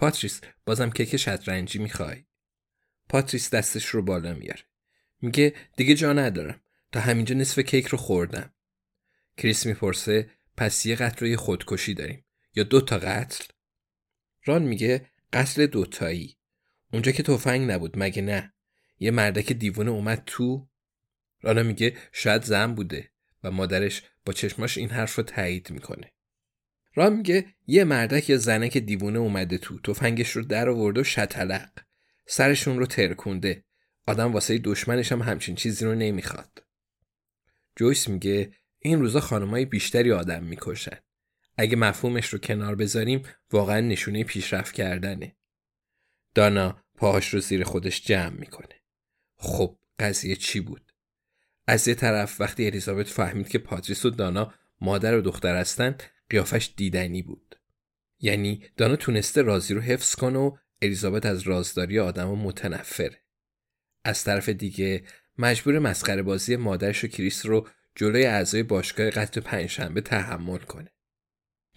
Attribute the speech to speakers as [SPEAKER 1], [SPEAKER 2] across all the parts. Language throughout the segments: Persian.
[SPEAKER 1] پاتریس بازم کیک شطرنجی می‌خوای؟ پاتریس دستش رو بالا میاره. میگه دیگه جا ندارم. تا همینجا نصف کیک رو خوردم. کریس می‌پرسه پس یه قتل خودکشی داریم یا دو تا قتل؟ ران میگه قتل دوتایی. اونجا که تفنگ نبود مگه نه؟ یه مردک دیوونه اومد تو؟ دانا میگه شاید زن بوده و مادرش با چشماش این حرف رو تایید می‌کنه. رام میگه یه مردک یا زنک دیوونه اومده تو تفنگش رو در آورده و شتلق. سرشون رو ترکونده. آدم واسه دشمنش هم همچین چیزی رو نمی‌خواد. جویس میگه این روزا خانمای بیشتری آدم می‌کشن. اگه مفهومش رو کنار بذاریم واقعا نشونه پیشرفت کردنه. دانا پاهاش رو زیر خودش جمع می‌کنه. خب قضیه چی بود؟ از یه طرف وقتی الیزابت فهمید که پاتریس و دانا مادر و دختر هستند قیافش دیدنی بود. یعنی دانا تونسته رازی رو حفظ کنه و الیزابت از رازداری آدم و متنفره. از طرف دیگه مجبور مسخره بازی مادرش و کریس رو جلوی اعضای باشگاه قتل پنجشنبه تحمل کنه.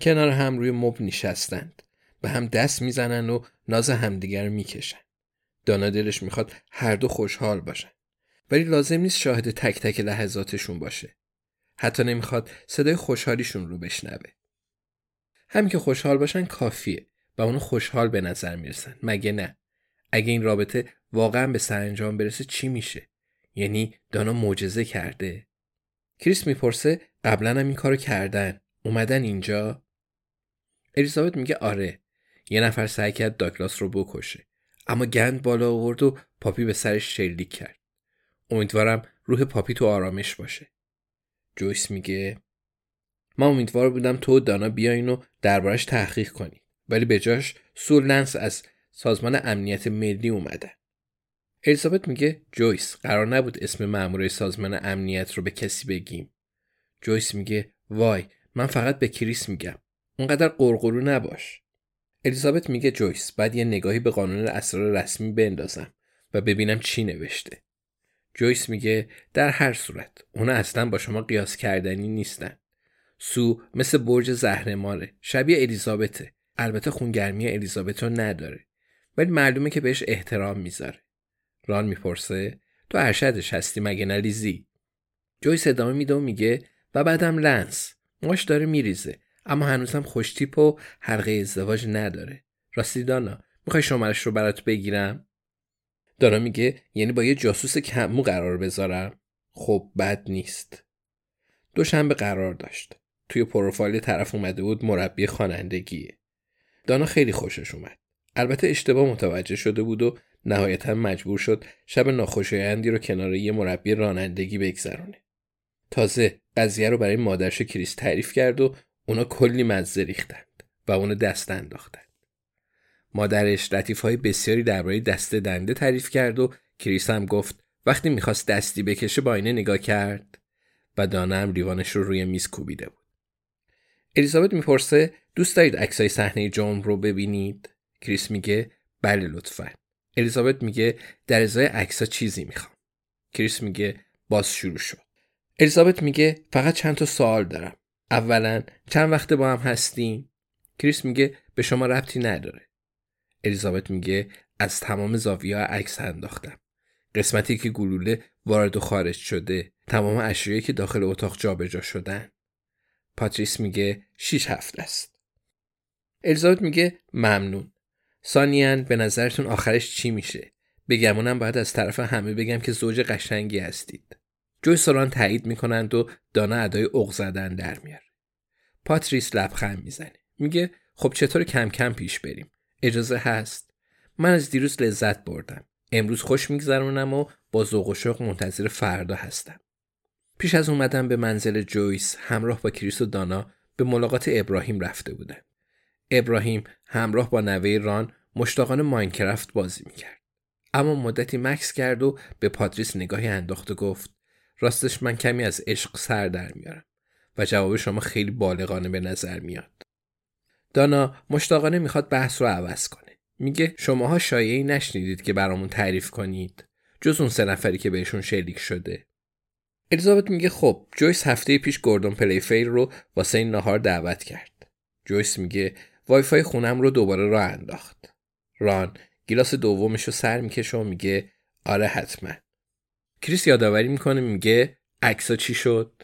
[SPEAKER 1] کنار هم روی مب نشستند. به هم دست می‌زنن و ناز همدیگر می‌کشن. دانا دلش می‌خواد هر دو خوشحال باشن. ولی لازم نیست شاهد تک تک لحظاتشون باشه. حتی نمی‌خواد صدای خوشحالیشون رو بشنوه. همین که خوشحال باشن کافیه و اونو خوشحال به نظر می‌رسن. مگه نه؟ اگه این رابطه واقعا به سرانجام برسه چی میشه؟ یعنی دانا معجزه کرده؟ کریس می‌پرسه قبلا هم این کارو کردن. اومدن اینجا؟ الیزابت میگه آره. یه نفر سعی کرد داگلاس رو بکشه. اما گند بالا آورد و پاپی به سرش شلیک کرد. امیدوارم روح پاپی تو آرامش باشه. جویس میگه من امیدوار بودم تو و دانا بیاین و دربارش تحقیق کنی. ولی به جاش سو و لنس از سازمان امنیت ملی اومده. الیزابت میگه جویس قرار نبود اسم مامورای سازمان امنیت رو به کسی بگیم. جویس میگه وای من فقط به کریس میگم. اونقدر قرقرو نباش. الیزابت میگه جویس بعد یه نگاهی به قانون اسرار رسمی بندازم و ببینم چی نوشته. جویس میگه در هر صورت اونا اصلا با شما قیاس کردنی نیستن. سو مثل برج زهرماره شبیه الیزابته. البته خونگرمی الیزابت رو نداره. ولی معلومه که بهش احترام می‌ذاره. ران می‌پرسه تو ارشدش هستی مگه نلیزی جویس ادامه میده و میگه و بعدم لنس. ماش داره میریزه. اما هنوزم خوشتیپ و حلقه ازدواج نداره. راستی دانا می‌خوای شمارش رو برات بگیرم؟ دانا میگه یعنی با یه جاسوس کمو قرار بذارم؟ خب بد نیست. دوشنبه قرار داشت. توی پروفایل طرف اومده بود مربی خوانندگیه دانا خیلی خوشش اومد. البته اشتباه متوجه شده بود و نهایتا مجبور شد شب ناخوشایندی رو کنار یه مربی رانندگی بگذرونه. تازه قضیه رو برای مادرش کریس تعریف کرد و اونا کلی مزه ریختند و اونو دست انداختند. مادرش لطیف های بسیاری درباره دست دنده تعریف کرد و کریس هم گفت وقتی می‌خواست دستی بکشه با اینه نگاه کرد. و دانا هم لیوانش رو روی میز کوبیده بود. الیزابت می‌پرسه دوست دارید عکسای صحنه جرم رو ببینید؟ کریس میگه بله لطفا. الیزابت میگه در ازای عکسا چیزی می‌خوام. کریس میگه باز شروع شد. الیزابت میگه فقط چند تا سوال دارم. اولا چند وقت با هم هستیم؟ کریس میگه به شما ربطی نداره. الیزابت میگه از تمام زاویه عکس انداختم. قسمتی که گلوله وارد و خارج شده تمام اشیایی که داخل اتاق جابجا شدن. پاتریس میگه شیش هفته است. الیزابت میگه ممنون. سانیان به نظرتون آخرش چی میشه؟ بگمونم باید از طرف همه بگم که زوج قشنگی هستید. جویس و ران تایید می‌کنند و دانا ادای اوق زدن در میاره. پاتریس لبخند می‌زنه. میگه خب چطور کم کم پیش بریم؟ اجازه هست. من از دیروز لذت بردم. امروز خوش میگذرونم و با ذوق و شوق منتظر فردا هستم. پیش از اومدن به منزل جویس همراه با کریس و دانا به ملاقات ابراهیم رفته بودن ابراهیم همراه با نوه ران مشتاقان ماینکرافت بازی می‌کرد. اما مدتی مکس کرد و به پاتریس نگاهی انداخت و گفت راستش من کمی از عشق سر در میارم و جواب شما خیلی بالغانه به نظر میاد. دانا مشتاقانه می‌خواد بحث رو عوض کنه. میگه شماها شایعی نشنیدید که برامون تعریف کنید. جز اون سه نفری که بهشون شلیک شده. الیزابت میگه خب جویس هفته پیش گوردون پلی فیر رو واسه این نهار دعوت کرد. جویس میگه وای فای خونم رو دوباره راه انداخت. ران گیلاس دومش رو سر می‌کشه و میگه آره حتما. کریس یادآوری می‌کنه میگه عکسا چی شد؟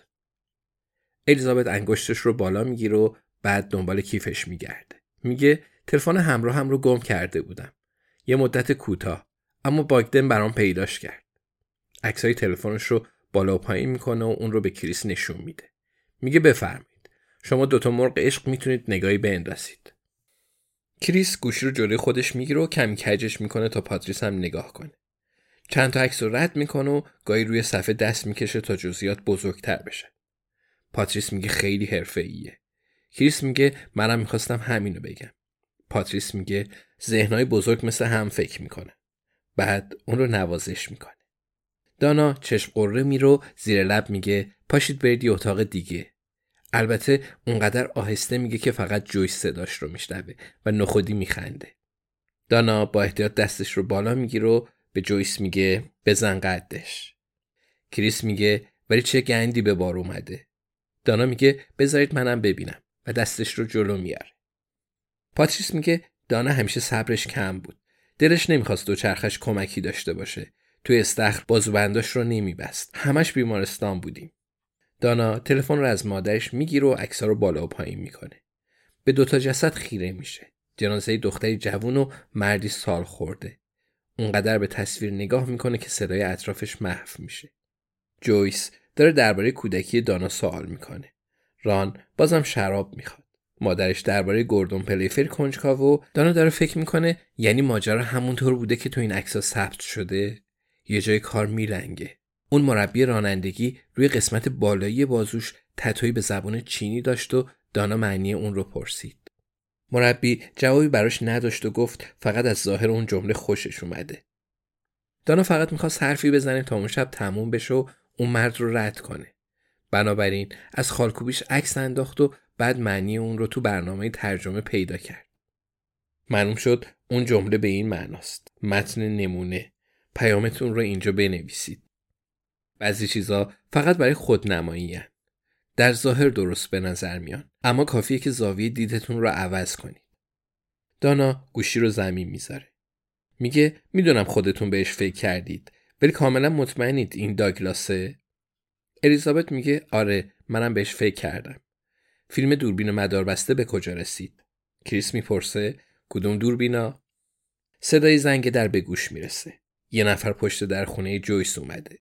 [SPEAKER 1] الیزابت انگشتش رو بالا می‌گیره و بعد دنبال کیفش میگرده. میگه تلفن همراه هم رو گم کرده بودم. یه مدت کوتاه اما باگدن برام پیداش کرد. عکسای تلفنش رو بالا و پایین می‌کنه و اون رو به کریس نشون میده. میگه بفرمایید. شما دوتا مرغ عشق می‌تونید نگاهی بندازید. کریس گوشی رو جلوی خودش می‌گیره و کمی کجش می‌کنه تا پاتریس هم نگاه کنه. چند تا عکس رو رد می‌کنه و گاهی روی صفحه دست می‌کشه تا جزئیات بزرگتر بشه. پاتریس میگه خیلی حرفه‌ایه. کریس میگه منم می‌خواستم همینو بگم. پاتریس میگه ذهنهای بزرگ مثل هم فکر می‌کنه بعد اون رو نوازش می‌کنه. دانا چشم غره میره و زیر لب میگه پاشید برید یه اتاق دیگه. البته اونقدر آهسته میگه که فقط جویس صداش رو میشنوه و نخودی میخنده. دانا با احتیاط دستش رو بالا می‌گیره و به جویس میگه بزن قدش. کریس میگه ولی چه گندی به بار اومده. دانا میگه بذارید منم ببینم. و دستش رو جلو میاره پاتریس میگه دانا همیشه صبرش کم بود. دلش نمی‌خواست دوچرخش کمکی داشته باشه. توی استخر بازوبنداش رو نمیبست. همش بیمارستان بودیم. دانا تلفن رو از مادرش می‌گیره و عکس‌ها رو بالا و پایین می‌کنه. به دوتا جسد خیره میشه. جنازه دختری جوون و مردی سال خورده. اونقدر به تصویر نگاه می‌کنه که صدای اطرافش محو میشه. جویس داره درباره کودکی دانا سوال می‌کنه. ران بازم شراب می‌خواد. مادرش درباره گوردون پلیفر کنجکاو و دانا داره فکر می‌کنه یعنی ماجرا همونطور بوده که تو این عکس‌ها ثبت شده؟ یه جای کار میلنگه اون مربی رانندگی روی قسمت بالایی بازوش تتویی به زبان چینی داشت و دانا معنی اون رو پرسید مربی جوابی براش نداشت و گفت فقط از ظاهر اون جمله خوشش اومده دانا فقط می‌خواست حرفی بزنه تا اون شب تموم بشه و اون مرد رو رد کنه بنابراین از خالکوبیش عکس انداخت و بعد معنی اون رو تو برنامه ترجمه پیدا کرد. معلوم شد اون جمله به این معناست. متن نمونه. پیامتون رو اینجا بنویسید. بعضی چیزا فقط برای خودنمایی هن. در ظاهر درست به نظر میان. اما کافیه که زاویه دیدتون رو عوض کنید. دانا گوشی رو زمین می‌ذاره. میگه می‌دونم خودتون بهش فکر کردید ولی کاملا مطمئنید این داگلاسه الیزابت میگه آره منم بهش فکر کردم فیلم دوربین مداربسته به کجا رسید کریس می‌پرسه کدوم دوربینا صدای زنگ در به گوش می‌رسه یه نفر پشت در خونه جویس اومده.